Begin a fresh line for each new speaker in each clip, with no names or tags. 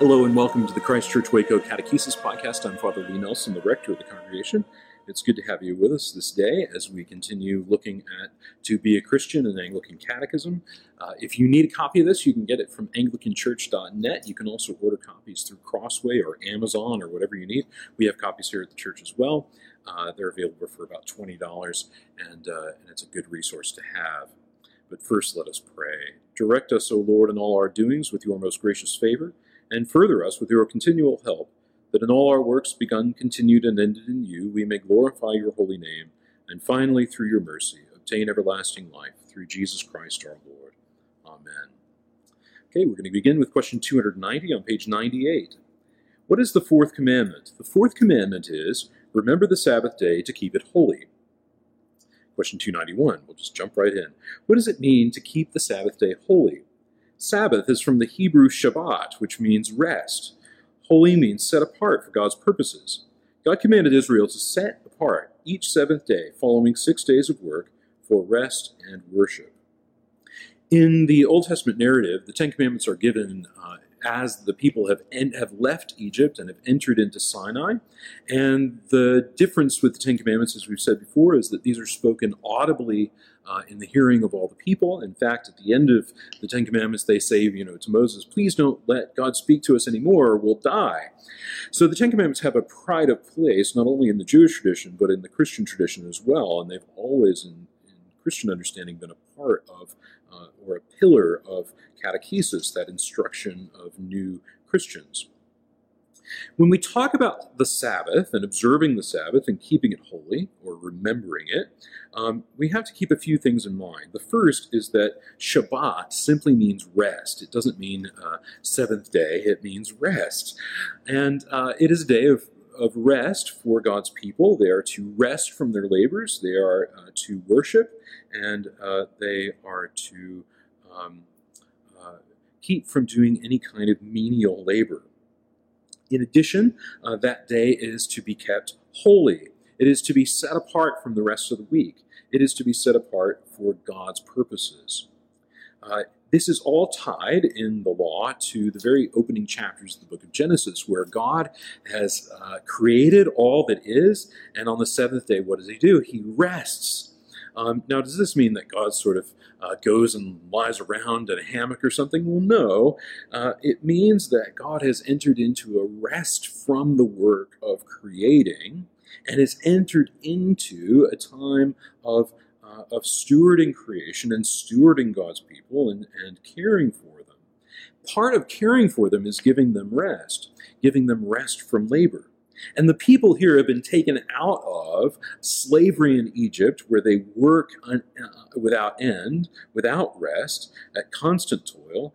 Hello and welcome to the Christ Church Waco Catechesis Podcast. I'm Father Lee Nelson, the rector of the congregation. It's good to have you with us this day as we continue looking at To Be a Christian and Anglican Catechism. Uh, if you need a copy of this, you can get it from AnglicanChurch.net. You can also order copies through Crossway or Amazon or whatever you need. We have copies here at the church as well. Uh, they're available for about $20, and, uh, and it's a good resource to have. But first, let us pray. Direct us, O Lord, in all our doings with your most gracious favor and further us with your continual help, that in all our works begun, continued, and ended in you, we may glorify your holy name, and finally, through your mercy, obtain everlasting life, through Jesus Christ our Lord. Amen. Okay, we're going to begin with question 290 on page 98. What is the fourth commandment? The fourth commandment is, remember the Sabbath day to keep it holy. Question 291, we'll just jump right in. What does it mean to keep the Sabbath day holy? Sabbath is from the Hebrew Shabbat, which means rest. Holy means set apart for God's purposes. God commanded Israel to set apart each seventh day following six days of work for rest and worship. In the Old Testament narrative, the Ten Commandments are given uh, as the people have en- have left Egypt and have entered into Sinai. And the difference with the Ten Commandments, as we've said before, is that these are spoken audibly uh, in the hearing of all the people. In fact, at the end of the Ten Commandments, they say, you know, to Moses, "Please don't let God speak to us anymore, or we'll die." So the Ten Commandments have a pride of place not only in the Jewish tradition but in the Christian tradition as well, and they've always, in, in Christian understanding, been a part of uh, or a pillar of catechesis, that instruction of new Christians. When we talk about the Sabbath and observing the Sabbath and keeping it holy or remembering it, um, we have to keep a few things in mind. The first is that Shabbat simply means rest. It doesn't mean uh, seventh day, it means rest. And uh, it is a day of of rest for God's people. They are to rest from their labors, they are uh, to worship, and uh, they are to um, uh, keep from doing any kind of menial labor. In addition, uh, that day is to be kept holy. It is to be set apart from the rest of the week. It is to be set apart for God's purposes. This is all tied in the law to the very opening chapters of the book of Genesis, where God has uh, created all that is, and on the seventh day, what does He do? He rests. Um, now, does this mean that God sort of uh, goes and lies around in a hammock or something? Well, no. Uh, it means that God has entered into a rest from the work of creating and has entered into a time of uh, of stewarding creation and stewarding God's people and, and caring for them. Part of caring for them is giving them rest, giving them rest from labor. And the people here have been taken out of slavery in Egypt, where they work un, uh, without end, without rest, at constant toil.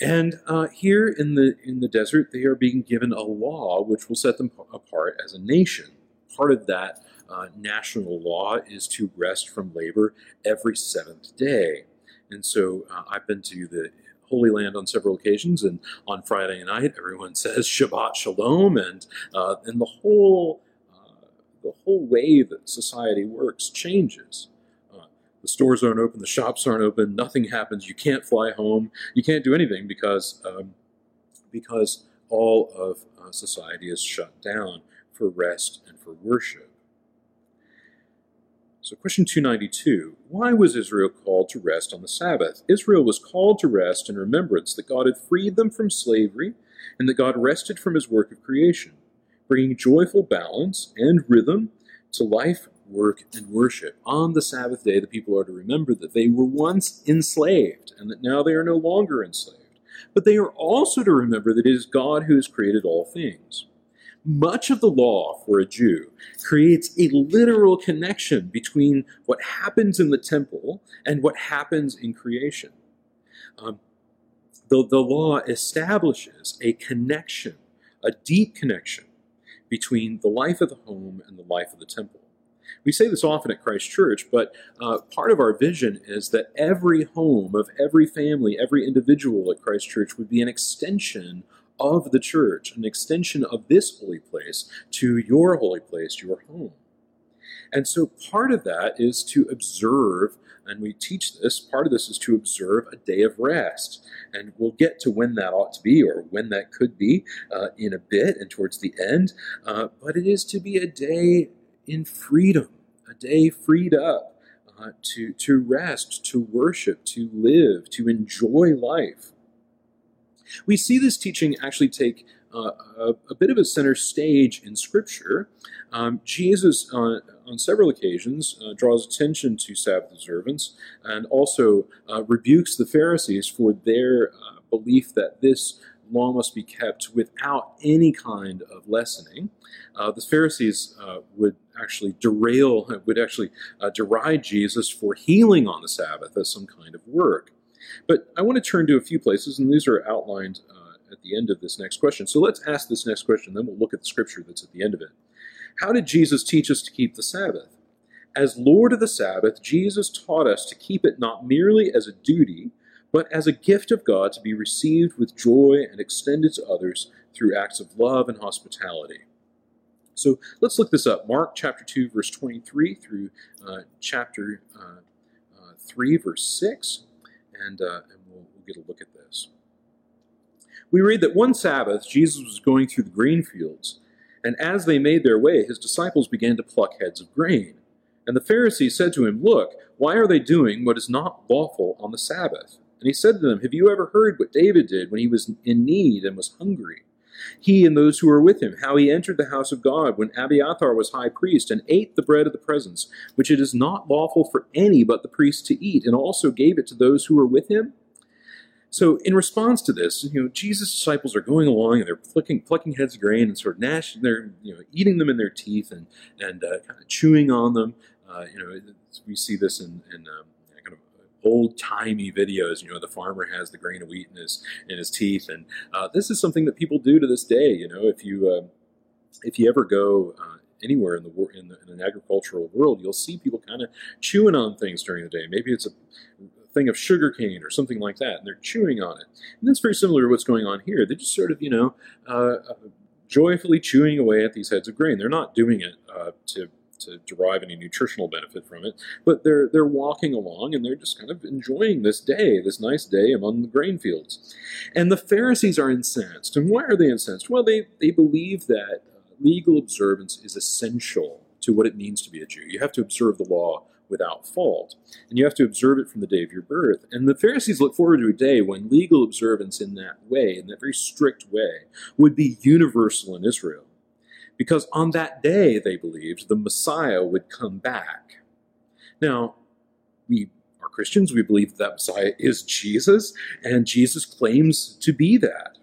And uh, here in the in the desert, they are being given a law which will set them apart as a nation. Part of that uh, national law is to rest from labor every seventh day. And so uh, I've been to the Holy Land on several occasions, and on Friday night, everyone says Shabbat Shalom, and uh, and the whole uh, the whole way that society works changes. Uh, the stores aren't open, the shops aren't open, nothing happens. You can't fly home, you can't do anything because um, because all of uh, society is shut down for rest and for worship. So, question 292 Why was Israel called to rest on the Sabbath? Israel was called to rest in remembrance that God had freed them from slavery and that God rested from his work of creation, bringing joyful balance and rhythm to life, work, and worship. On the Sabbath day, the people are to remember that they were once enslaved and that now they are no longer enslaved. But they are also to remember that it is God who has created all things. Much of the law for a Jew creates a literal connection between what happens in the temple and what happens in creation. Um, the, the law establishes a connection, a deep connection, between the life of the home and the life of the temple. We say this often at Christ Church, but uh, part of our vision is that every home of every family, every individual at Christ Church would be an extension of the church, an extension of this holy place to your holy place, your home. And so part of that is to observe and we teach this. Part of this is to observe a day of rest. And we'll get to when that ought to be or when that could be uh, in a bit and towards the end. Uh, but it is to be a day in freedom, a day freed up uh, to, to rest, to worship, to live, to enjoy life. We see this teaching actually take uh, a, a, bit of a center stage in Scripture. Um, Jesus, uh, on several occasions, uh, draws attention to Sabbath observance and also uh, rebukes the Pharisees for their uh, belief that this law must be kept without any kind of lessening. Uh, the Pharisees would actually derail, would actually deride Jesus for healing on the Sabbath as some kind of work. But I want to turn to a few places, and these are outlined at the end of this next question. So let's ask this next question, then we'll look at the scripture that's at the end of it. How did Jesus teach us to keep the Sabbath? As Lord of the Sabbath, Jesus taught us to keep it not merely as a duty, but as a gift of God to be received with joy and extended to others through acts of love and hospitality. So let's look this up. Mark chapter 2, verse 23 through uh, chapter uh, uh, 3, verse 6, and, uh, and we'll, we'll get a look at this. We read that one Sabbath Jesus was going through the grain fields, and as they made their way, his disciples began to pluck heads of grain. And the Pharisees said to him, Look, why are they doing what is not lawful on the Sabbath? And he said to them, Have you ever heard what David did when he was in need and was hungry? He and those who were with him, how he entered the house of God when Abiathar was high priest, and ate the bread of the presence, which it is not lawful for any but the priest to eat, and also gave it to those who were with him? So, in response to this, you know, Jesus' disciples are going along and they're plucking, plucking heads of grain and sort of gnashing, they're you know eating them in their teeth and and uh, kind of chewing on them. Uh, you know, we see this in, in um, old timey videos. You know, the farmer has the grain of wheat in his in his teeth, and uh, this is something that people do to this day. You know, if you um, if you ever go uh, anywhere in the, in the, in an agricultural world, you'll see people kind of chewing on things during the day. Maybe it's a thing of sugar cane or something like that, and they're chewing on it. And that's very similar to what's going on here. They're just sort of, you know, uh, uh, joyfully chewing away at these heads of grain. They're not doing it uh, to to derive any nutritional benefit from it, but they're they're walking along and they're just kind of enjoying this day, this nice day among the grain fields. And the Pharisees are incensed. And why are they incensed? Well, they they believe that uh, legal observance is essential to what it means to be a Jew. You have to observe the law without fault. And you have to observe it from the day of your birth. And the Pharisees look forward to a day when legal observance in that way, in that very strict way, would be universal in Israel. Because on that day, they believed, the Messiah would come back. Now, we are Christians, we believe that Messiah is Jesus, and Jesus claims to be that.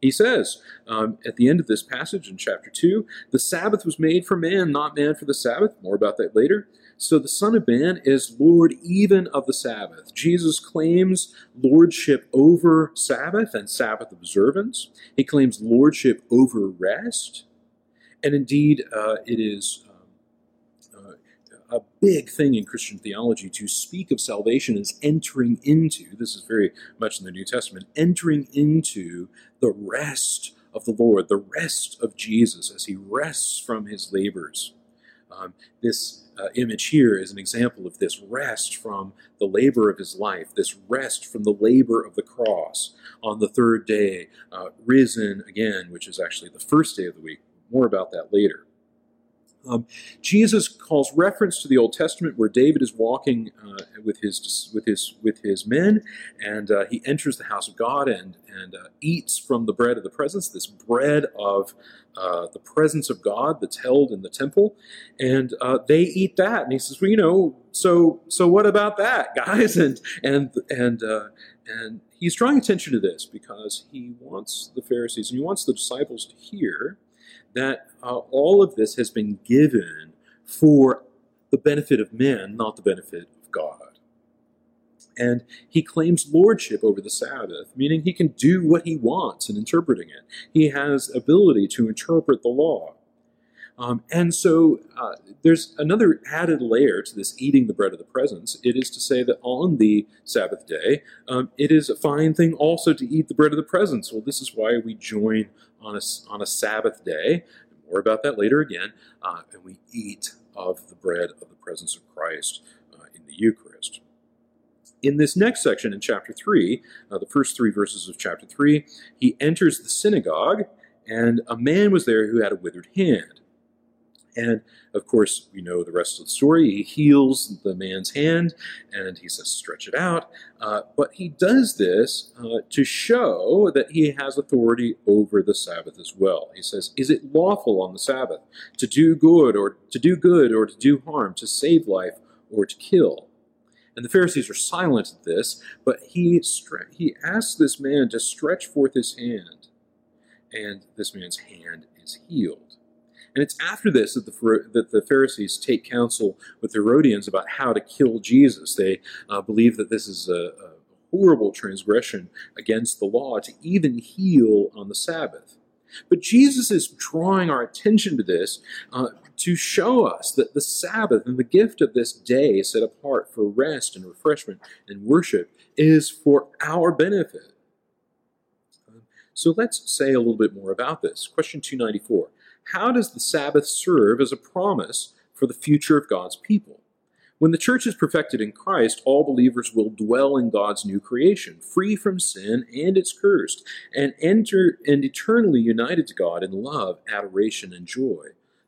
He says um, at the end of this passage in chapter 2 the Sabbath was made for man, not man for the Sabbath. More about that later. So the Son of Man is Lord even of the Sabbath. Jesus claims lordship over Sabbath and Sabbath observance. He claims lordship over rest. And indeed, uh, it is um, uh, a big thing in Christian theology to speak of salvation as entering into, this is very much in the New Testament, entering into the rest of the Lord, the rest of Jesus as he rests from his labors. Um, this uh, image here is an example of this rest from the labor of his life, this rest from the labor of the cross on the third day, uh, risen again, which is actually the first day of the week. More about that later. Um, Jesus calls reference to the Old Testament, where David is walking uh, with his with his with his men, and uh, he enters the house of God and and uh, eats from the bread of the presence, this bread of uh, the presence of God that's held in the temple, and uh, they eat that. And he says, "Well, you know, so so what about that, guys?" And and and uh, and he's drawing attention to this because he wants the Pharisees and he wants the disciples to hear that uh, all of this has been given for the benefit of men, not the benefit of God. And he claims lordship over the Sabbath, meaning he can do what he wants in interpreting it. He has ability to interpret the law. Um, and so uh, there's another added layer to this eating the bread of the presence. It is to say that on the Sabbath day, um, it is a fine thing also to eat the bread of the presence. Well, this is why we join on a, on a Sabbath day. More about that later again. Uh, and we eat of the bread of the presence of Christ uh, in the Eucharist. in this next section in chapter 3, uh, the first three verses of chapter 3, he enters the synagogue, and a man was there who had a withered hand. And of course, we know the rest of the story. He heals the man's hand and he says, stretch it out. Uh, but he does this uh, to show that he has authority over the Sabbath as well. He says, Is it lawful on the Sabbath to do good or to do good or to do harm, to save life or to kill? And the Pharisees are silent at this, but he, he asks this man to stretch forth his hand, and this man's hand is healed. And it's after this that the, that the Pharisees take counsel with the Herodians about how to kill Jesus. They uh, believe that this is a, a horrible transgression against the law to even heal on the Sabbath. But Jesus is drawing our attention to this uh, to show us that the Sabbath and the gift of this day set apart for rest and refreshment and worship is for our benefit. So let's say a little bit more about this. Question 294 How does the Sabbath serve as a promise for the future of God's people? When the church is perfected in Christ, all believers will dwell in God's new creation, free from sin and its curse, and enter and eternally united to God in love, adoration, and joy.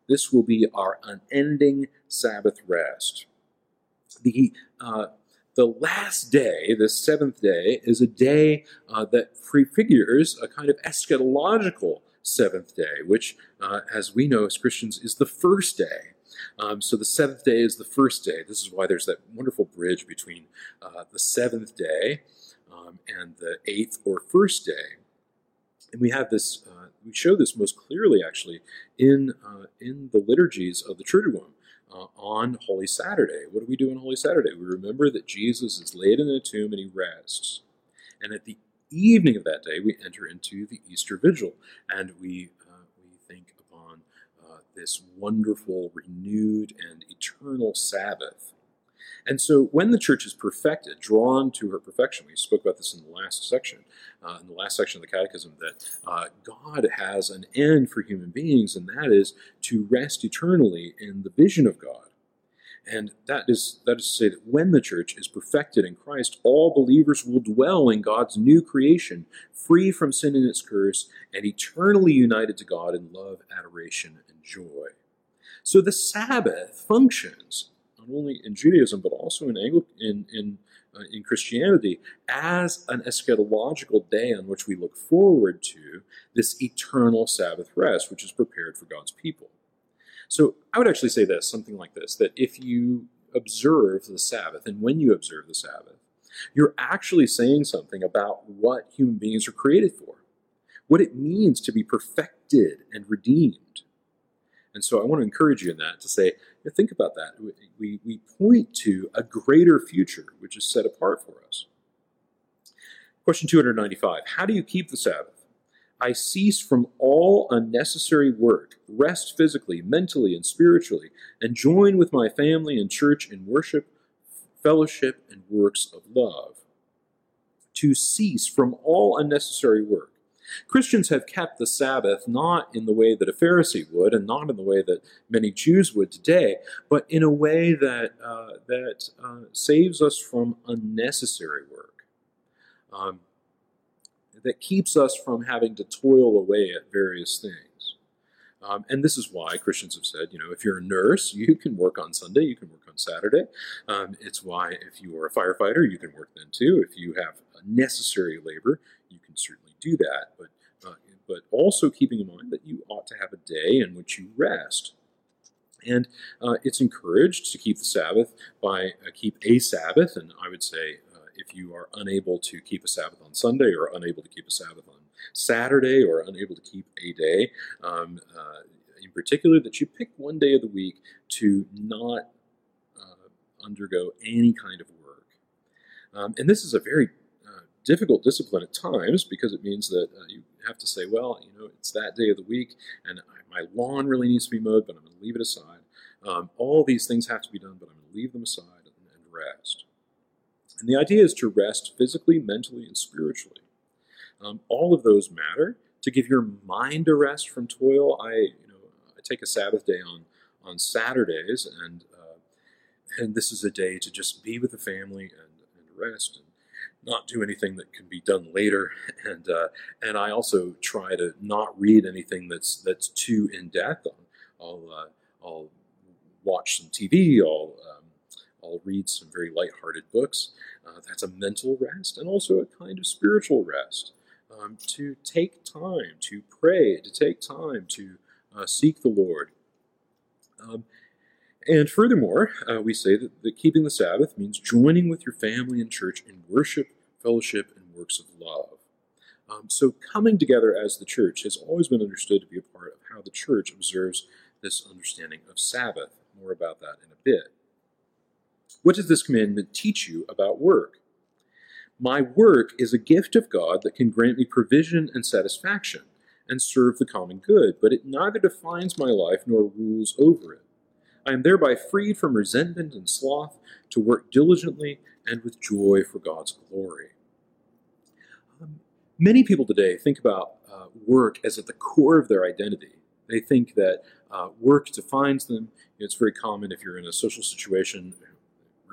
This will be our unending Sabbath rest. The uh, the last day, the seventh day, is a day uh, that prefigures a kind of eschatological seventh day, which, uh, as we know as Christians, is the first day. Um, so the seventh day is the first day. This is why there's that wonderful bridge between uh, the seventh day um, and the eighth or first day. And we have this, uh, we show this most clearly actually in, uh, in the liturgies of the Triduum. Uh, on Holy Saturday. What do we do on Holy Saturday? We remember that Jesus is laid in a tomb and he rests. And at the evening of that day, we enter into the Easter Vigil and we, uh, we think upon uh, this wonderful, renewed, and eternal Sabbath and so when the church is perfected, drawn to her perfection, we spoke about this in the last section, uh, in the last section of the Catechism, that uh, God has an end for human beings, and that is to rest eternally in the vision of God. And that is, that is to say that when the church is perfected in Christ, all believers will dwell in God's new creation, free from sin and its curse, and eternally united to God in love, adoration, and joy. So the Sabbath functions not only in Judaism but also in in in, uh, in Christianity as an eschatological day on which we look forward to this eternal Sabbath rest, which is prepared for God's people. So I would actually say this, something like this, that if you observe the Sabbath, and when you observe the Sabbath, you're actually saying something about what human beings are created for, what it means to be perfected and redeemed. And so I want to encourage you in that to say, think about that. We, we point to a greater future which is set apart for us. Question 295 How do you keep the Sabbath? I cease from all unnecessary work, rest physically, mentally, and spiritually, and join with my family and church in worship, fellowship, and works of love. To cease from all unnecessary work. Christians have kept the Sabbath not in the way that a Pharisee would, and not in the way that many Jews would today, but in a way that uh, that uh, saves us from unnecessary work, um, that keeps us from having to toil away at various things. Um, and this is why Christians have said, you know, if you're a nurse, you can work on Sunday, you can work on Saturday. Um, it's why if you are a firefighter, you can work then too. If you have necessary labor, you can certainly do that. But uh, but also keeping in mind that you ought to have a day in which you rest. And uh, it's encouraged to keep the Sabbath by uh, keep a Sabbath, and I would say if you are unable to keep a Sabbath on Sunday or unable to keep a Sabbath on Saturday or unable to keep a day, um, uh, in particular, that you pick one day of the week to not uh, undergo any kind of work. Um, and this is a very uh, difficult discipline at times because it means that uh, you have to say, well, you know, it's that day of the week and my lawn really needs to be mowed, but I'm going to leave it aside. Um, all these things have to be done, but I'm going to leave them aside and, and rest. And the idea is to rest physically, mentally, and spiritually. Um, all of those matter. To give your mind a rest from toil, I, you know, I take a Sabbath day on on Saturdays, and uh, and this is a day to just be with the family and, and rest and not do anything that can be done later, and uh, and I also try to not read anything that's that's too in depth. I'll uh, I'll watch some TV. I'll um, I'll read some very light-hearted books. Uh, that's a mental rest and also a kind of spiritual rest. Um, to take time to pray, to take time to uh, seek the Lord. Um, and furthermore, uh, we say that, that keeping the Sabbath means joining with your family and church in worship, fellowship, and works of love. Um, so, coming together as the church has always been understood to be a part of how the church observes this understanding of Sabbath. More about that in a bit. What does this commandment teach you about work? My work is a gift of God that can grant me provision and satisfaction and serve the common good, but it neither defines my life nor rules over it. I am thereby freed from resentment and sloth to work diligently and with joy for God's glory. Um, many people today think about uh, work as at the core of their identity. They think that uh, work defines them. It's very common if you're in a social situation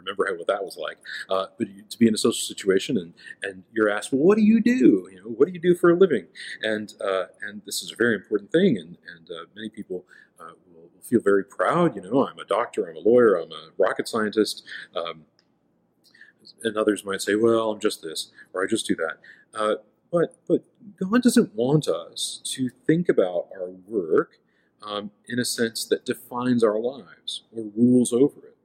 remember how, what that was like. Uh, but to be in a social situation and, and you're asked, well, what do you do? You know, what do you do for a living? And uh, and this is a very important thing. And and uh, many people uh, will, feel very proud. You know, I'm a doctor, I'm a lawyer, I'm a rocket scientist. Um, and others might say, well, I'm just this, or I just do that. Uh, but but God doesn't want us to think about our work um, in a sense that defines our lives or rules over it.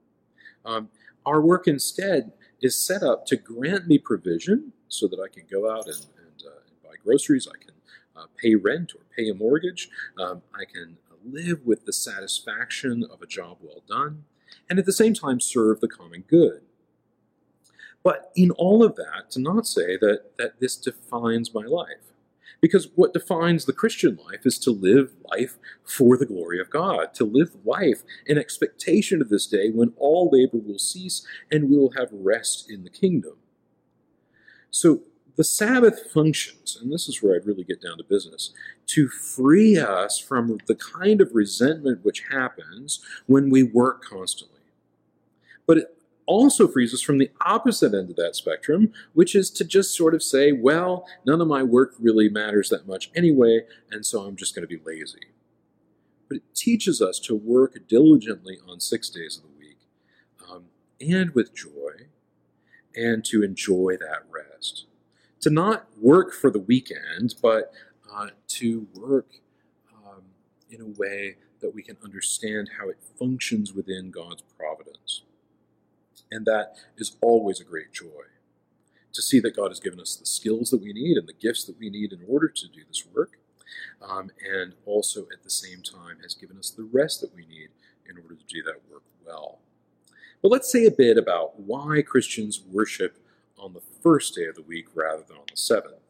Um, our work instead is set up to grant me provision so that I can go out and, and, uh, buy groceries, I can uh, pay rent or pay a mortgage, um, I can live with the satisfaction of a job well done, and at the same time serve the common good. But in all of that, to not say that, that this defines my life. Because what defines the Christian life is to live life for the glory of God, to live life in expectation of this day when all labor will cease and we will have rest in the kingdom. So the Sabbath functions, and this is where I'd really get down to business, to free us from the kind of resentment which happens when we work constantly. But it also frees us from the opposite end of that spectrum, which is to just sort of say, well, none of my work really matters that much anyway, and so I'm just going to be lazy. But it teaches us to work diligently on six days of the week um, and with joy, and to enjoy that rest. To not work for the weekend, but uh, to work um, in a way that we can understand how it functions within God's providence. And that is always a great joy to see that God has given us the skills that we need and the gifts that we need in order to do this work. Um, and also at the same time has given us the rest that we need in order to do that work well. But let's say a bit about why Christians worship on the first day of the week rather than on the seventh.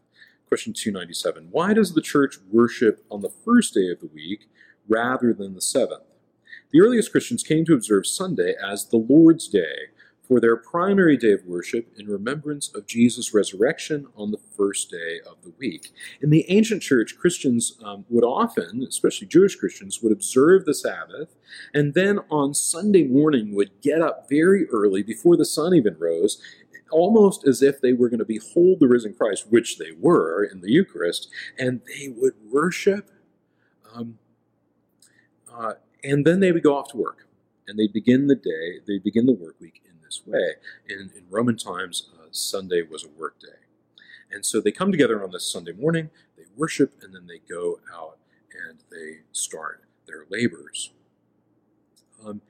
Question 297 Why does the church worship on the first day of the week rather than the seventh? The earliest Christians came to observe Sunday as the Lord's Day, for their primary day of worship in remembrance of Jesus' resurrection on the first day of the week. In the ancient church, Christians um, would often, especially Jewish Christians, would observe the Sabbath and then on Sunday morning would get up very early before the sun even rose. Almost as if they were going to behold the risen Christ, which they were in the Eucharist, and they would worship, um, uh, and then they would go off to work, and they begin the day, they begin the work week this way. In, in Roman times, uh, Sunday was a work day. And so they come together on this Sunday morning, they worship, and then they go out and they start their labors. Um,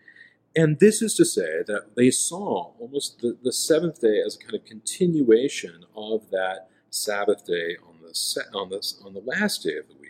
and this is to say that they saw almost the, the seventh day as a kind of continuation of that Sabbath day on the, on, the, on the last day of the week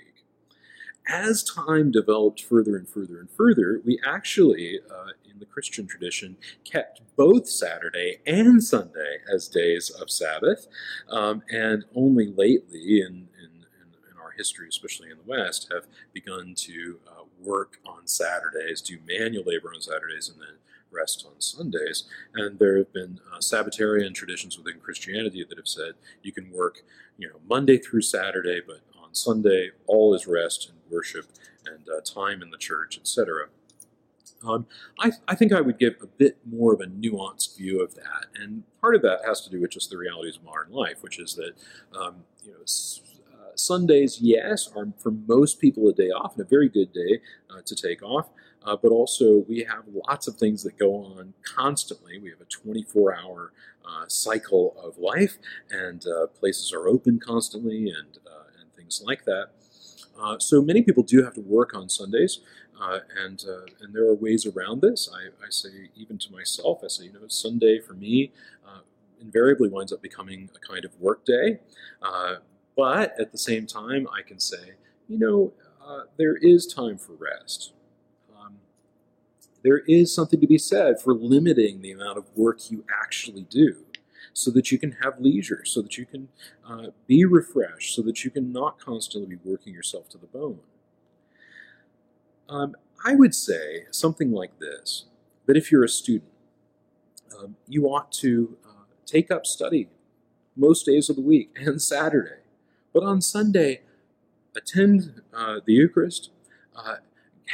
as time developed further and further and further, we actually, uh, in the Christian tradition, kept both Saturday and Sunday as days of Sabbath. Um, and only lately, in, in, in, our history, especially in the West, have begun to uh, work on Saturdays, do manual labor on Saturdays, and then rest on Sundays. And there have been uh, Sabbatarian traditions within Christianity that have said you can work, you know, Monday through Saturday, but on Sunday all is rest worship and uh, time in the church, etc. Um, I, I, think I would give a bit more of a nuanced view of that, and part of that has to do with just the realities of modern life, which is that um, you know uh, Sundays, yes, are for most people a day off and a very good day uh, to take off, uh, but also we have lots of things that go on constantly. We have a 24-hour uh, cycle of life, and uh, places are open constantly, and uh, and things like that. So many people do have to work on Sundays. Uh, and uh, and there are ways around this. I, I, say even to myself, I say, you know, Sunday for me uh, invariably winds up becoming a kind of work day. Uh, but at the same time, I can say, you know, uh, there is time for rest. Um, there is something to be said for limiting the amount of work you actually do so that you can have leisure, so that you can uh, be refreshed, so that you can not constantly be working yourself to the bone. Um, I would say something like this that if you're a student, um, you ought to uh, take up study most days of the week and Saturday. But on Sunday, attend uh, the Eucharist, uh,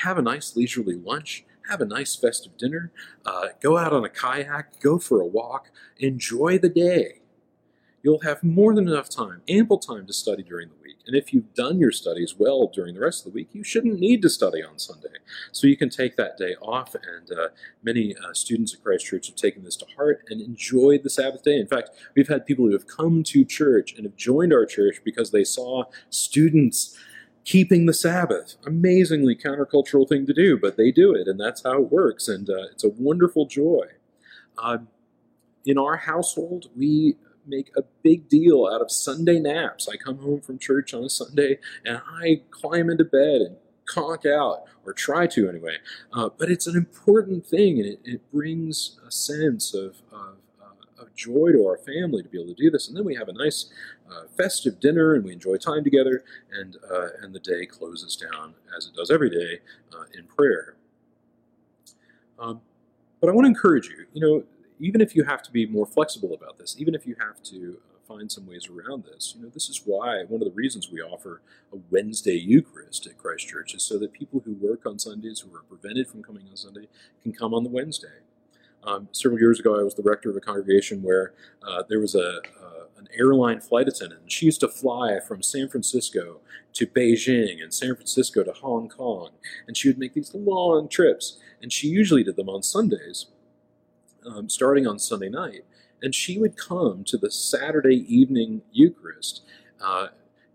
have a nice leisurely lunch, have a nice festive dinner, uh, go out on a kayak, go for a walk, enjoy the day. You'll have more than enough time, ample time to study during the week. And if you've done your studies well during the rest of the week, you shouldn't need to study on Sunday. So you can take that day off, and uh, many uh, students at Christ Church have taken this to heart and enjoyed the Sabbath day. In fact, we've had people who have come to church and have joined our church because they saw students keeping the Sabbath. Amazingly countercultural thing to do, but they do it, and that's how it works, and uh, it's a wonderful joy. Um, in our household, we make a big deal out of Sunday naps. I come home from church on a Sunday and I climb into bed and conk out, or try to anyway. Uh, but it's an important thing and it, it brings a sense of, of, uh, of, joy to our family to be able to do this. And then we have a nice uh, festive dinner and we enjoy time together, and, uh, and the day closes down, as it does every day, uh, in prayer. Um, but I want to encourage you, you know, even if you have to be more flexible about this, even if you have to uh, find some ways around this, you know, this is why one of the reasons we offer a Wednesday Eucharist at Christ Church is so that people who work on Sundays, who are prevented from coming on Sunday, can come on the Wednesday. Um, several years ago, I was the rector of a congregation where uh, there was a uh, an airline flight attendant, she used to fly from San Francisco to Beijing and San Francisco to Hong Kong, and she would make these long trips, and she usually did them on Sundays um, starting on Sunday night, and she would come to the Saturday evening Eucharist, uh,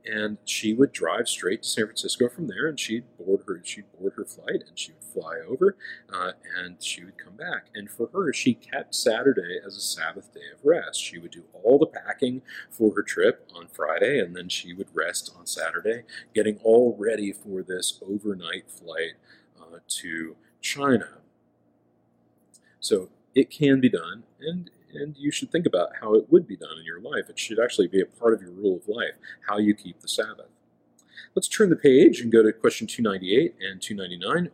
and she would drive straight to San Francisco from there, and she'd board her she'd board her flight, and she would fly over, uh, and she would come back. And for her, she kept Saturday as a Sabbath day of rest. She would do all the packing for her trip on Friday, and then she would rest on Saturday, getting all ready for this overnight flight uh, to China. So it can be done, and and you should think about how it would be done in your life. It should actually be a part of your rule of life, how you keep the Sabbath. Let's turn the page and go to question 298 and 299.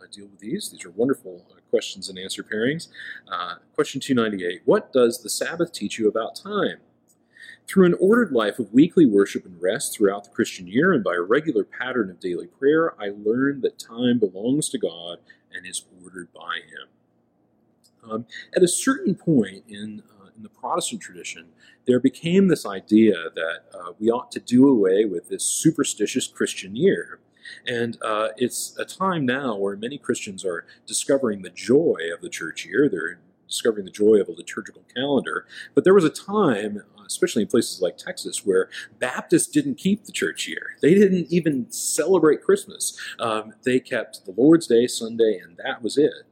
I deal with these. These are wonderful uh, questions and answer pairings. Uh, question 298 What does the Sabbath teach you about time? Through an ordered life of weekly worship and rest throughout the Christian year and by a regular pattern of daily prayer, I learned that time belongs to God and is ordered by Him. Um, at a certain point in, uh, in the Protestant tradition, there became this idea that uh, we ought to do away with this superstitious Christian year. And uh, it's a time now where many Christians are discovering the joy of the church year. They're discovering the joy of a liturgical calendar. But there was a time, especially in places like Texas, where Baptists didn't keep the church year. They didn't even celebrate Christmas. Um, they kept the Lord's Day, Sunday, and that was it.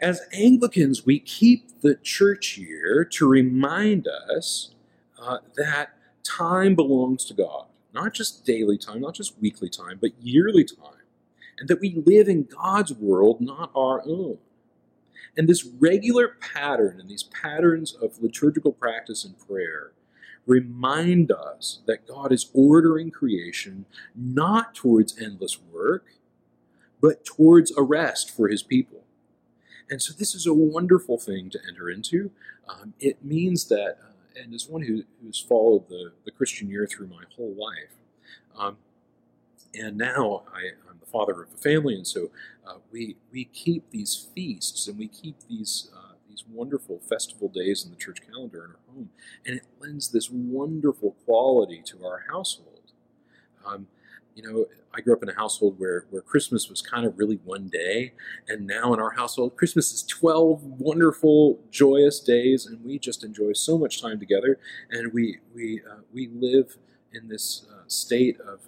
As Anglicans, we keep the church year to remind us uh, that time belongs to God. Not just daily time, not just weekly time, but yearly time. And that we live in God's world, not our own. And this regular pattern and these patterns of liturgical practice and prayer remind us that God is ordering creation not towards endless work, but towards a rest for his people. And so this is a wonderful thing to enter into. Um, it means that, uh, and as one who, who's followed the, the Christian year through my whole life, um, and now I, am the father of a family, and so uh, we we keep these feasts and we keep these uh, these wonderful festival days in the church calendar in our home, and it lends this wonderful quality to our household. Um, you know, I grew up in a household where, where Christmas was kind of really one day, and now in our household, Christmas is 12 wonderful, joyous days, and we just enjoy so much time together, and we, we, uh, we live in this uh, state of,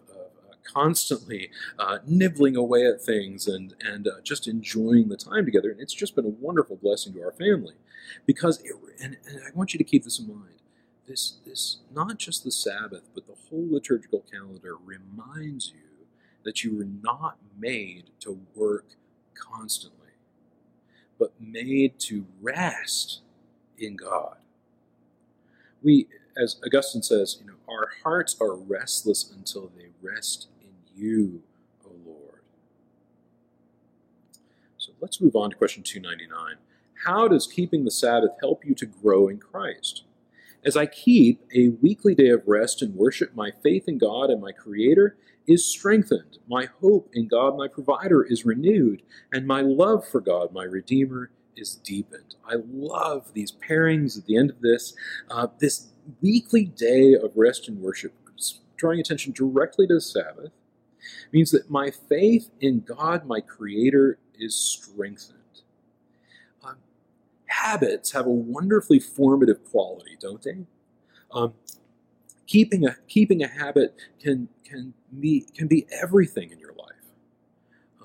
constantly uh, nibbling away at things and, and uh, just enjoying the time together. And it's just been a wonderful blessing to our family. Because, it, and, and I want you to keep this in mind, this, this, not just the Sabbath, but the whole liturgical calendar reminds you that you were not made to work constantly, but made to rest in God. We, as Augustine says, you know, our hearts are restless until they rest in you, O Lord. So let's move on to question 299. How does keeping the Sabbath help you to grow in Christ? As I keep a weekly day of rest and worship, my faith in God and my Creator is strengthened. My hope in God, my provider, is renewed, and my love for God, my Redeemer, is deepened. I love these pairings at the end of this. Uh, this weekly day of rest and worship, drawing attention directly to the Sabbath, means that my faith in God, my Creator, is strengthened. Habits have a wonderfully formative quality, don't they? Um, keeping a keeping a habit can can be can be everything in your life.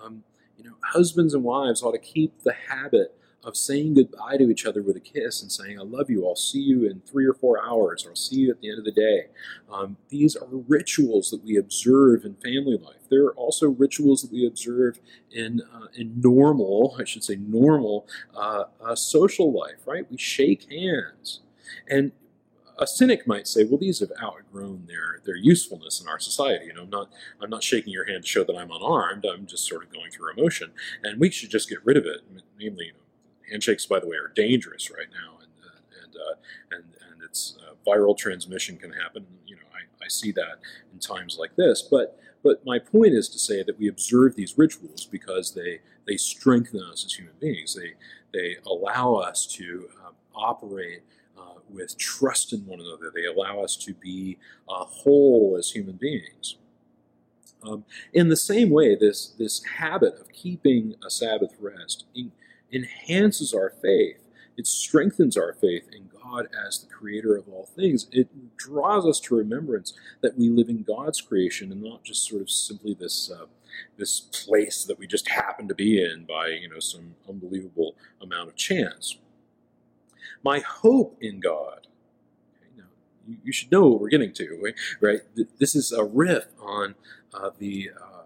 Um, you know, husbands and wives ought to keep the habit of saying goodbye to each other with a kiss and saying, I love you, I'll see you in three or four hours, or I'll see you at the end of the day. Um, these are rituals that we observe in family life. There are also rituals that we observe in, uh, in normal, I should say, normal uh, uh, social life, right? We shake hands. And a cynic might say, well, these have outgrown their, their usefulness in our society. You know, I'm not, I'm not shaking your hand to show that I'm unarmed. I'm just sort of going through emotion. And we should just get rid of it. Namely, you know, handshakes, by the way, are dangerous right now, and uh, and uh, and and it's uh, viral transmission can happen. You know, I, I see that in times like this, but but my point is to say that we observe these rituals because they they strengthen us as human beings. They they allow us to um, operate uh, with trust in one another. They allow us to be uh, whole as human beings. Um, in the same way, this this habit of keeping a Sabbath rest in, enhances our faith. It strengthens our faith in God as the creator of all things. It draws us to remembrance that we live in God's creation and not just sort of simply this uh, this place that we just happen to be in by you know some unbelievable amount of chance. My hope in God. You, you, should know what we're getting to, right? This is a riff on uh, the uh,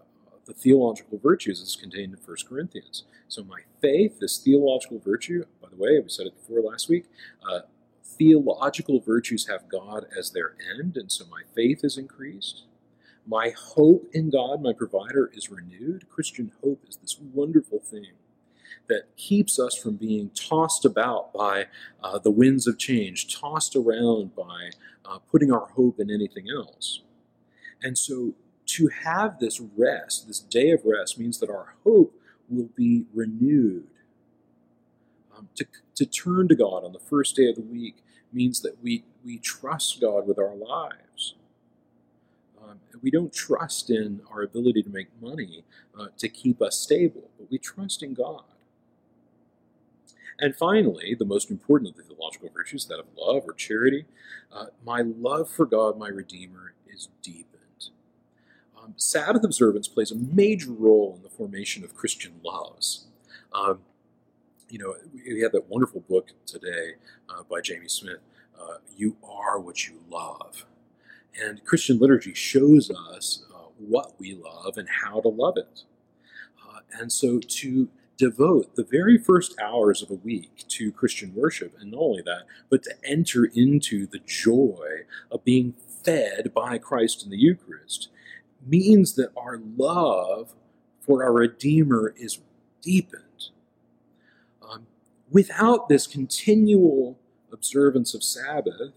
the theological virtues is contained in 1 Corinthians. So my faith, this theological virtue, by the way, we said it before last week, uh, theological virtues have God as their end, and so my faith is increased. My hope in God, my provider, is renewed. Christian hope is this wonderful thing that keeps us from being tossed about by uh, the winds of change, tossed around by uh, putting our hope in anything else. And so to have this rest, this day of rest, means that our hope will be renewed. Um, to, to turn to God on the first day of the week means that we, we trust God with our lives. Um, we don't trust in our ability to make money uh, to keep us stable, but we trust in God. And finally, the most important of the theological virtues, that of love or charity, uh, my love for God, my Redeemer, is deep um, Sabbath observance plays a major role in the formation of Christian laws. Um, you know, we had that wonderful book today uh, by Jamie Smith, uh, You Are What You Love. And Christian liturgy shows us uh, what we love and how to love it. Uh, and so to devote the very first hours of a week to Christian worship, and not only that, but to enter into the joy of being fed by Christ in the Eucharist means that our love for our Redeemer is deepened. Um, without this continual observance of Sabbath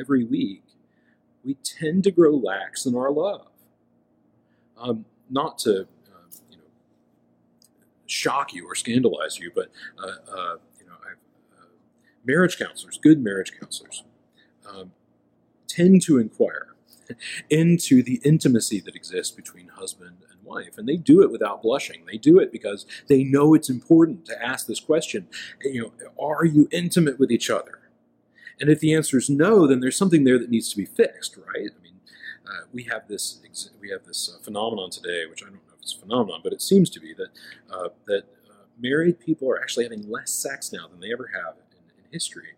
every week, we tend to grow lax in our love. Um, not to uh, you know shock you or scandalize you, but uh, uh, you know, uh, marriage counselors, good marriage counselors, um, tend to inquire into the intimacy that exists between husband and wife. And they do it without blushing. They do it because they know it's important to ask this question, you know, are you intimate with each other? And if the answer is no, then there's something there that needs to be fixed, right? I mean, uh, we have this we have this uh, phenomenon today, which I don't know if it's a phenomenon, but it seems to be that uh, that uh, married people are actually having less sex now than they ever have in, in history,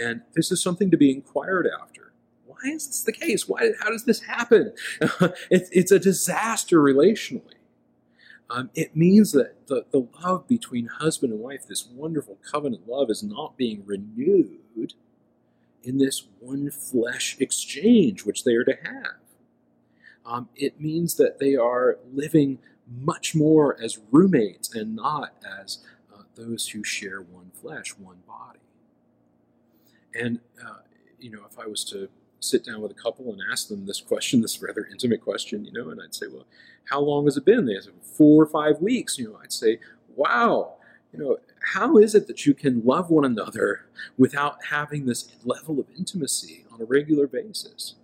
and this is something to be inquired after why is this the case? Why? How does this happen? it, it's a disaster relationally. Um, it means that the, the love between husband and wife, this wonderful covenant love, is not being renewed in this one flesh exchange which they are to have. Um, it means that they are living much more as roommates and not as uh, those who share one flesh, one body. And, uh, you know, if I was to sit down with a couple and ask them this question, this rather intimate question, you know, and I'd say, well, how long has it been? They said, four or five weeks. You know, I'd say, wow, you know, how is it that you can love one another without having this level of intimacy on a regular basis?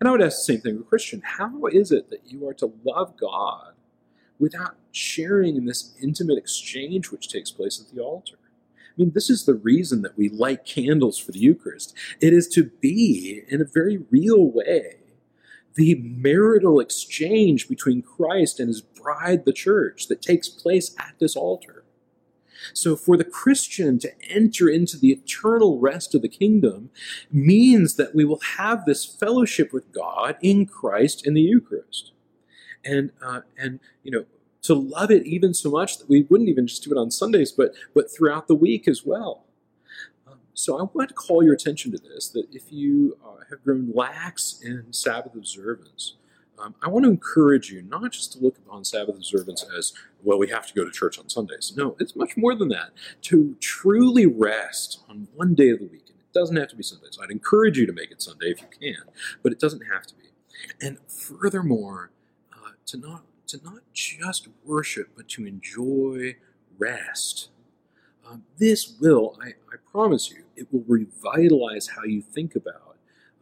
And I would ask the same thing with a Christian. How is it that you are to love God without sharing in this intimate exchange which takes place at the altar? I mean, this is the reason that we light candles for the Eucharist. It is to be, in a very real way, the marital exchange between Christ and his bride, the church, that takes place at this altar. So, for the Christian to enter into the eternal rest of the kingdom means that we will have this fellowship with God in Christ in the Eucharist. And, uh, and you know, to love it even so much that we wouldn't even just do it on Sundays, but, but throughout the week as well. Um, so I want to call your attention to this that if you uh, have grown lax in Sabbath observance, um, I want to encourage you not just to look upon Sabbath observance as, well, we have to go to church on Sundays. No, it's much more than that. To truly rest on one day of the week, and it doesn't have to be Sundays. I'd encourage you to make it Sunday if you can, but it doesn't have to be. And furthermore, uh, to not to not just worship, but to enjoy rest. Um, this will, I, I, promise you, it will revitalize how you think about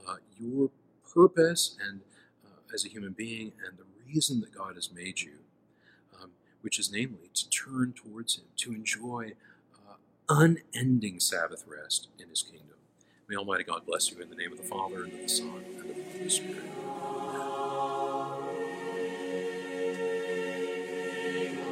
uh, your purpose and uh, as a human being and the reason that God has made you, um, which is namely to turn towards Him, to enjoy uh, unending Sabbath rest in His kingdom. May Almighty God bless you in the name of the Father, and of the Son, and of the Holy Spirit. Amen.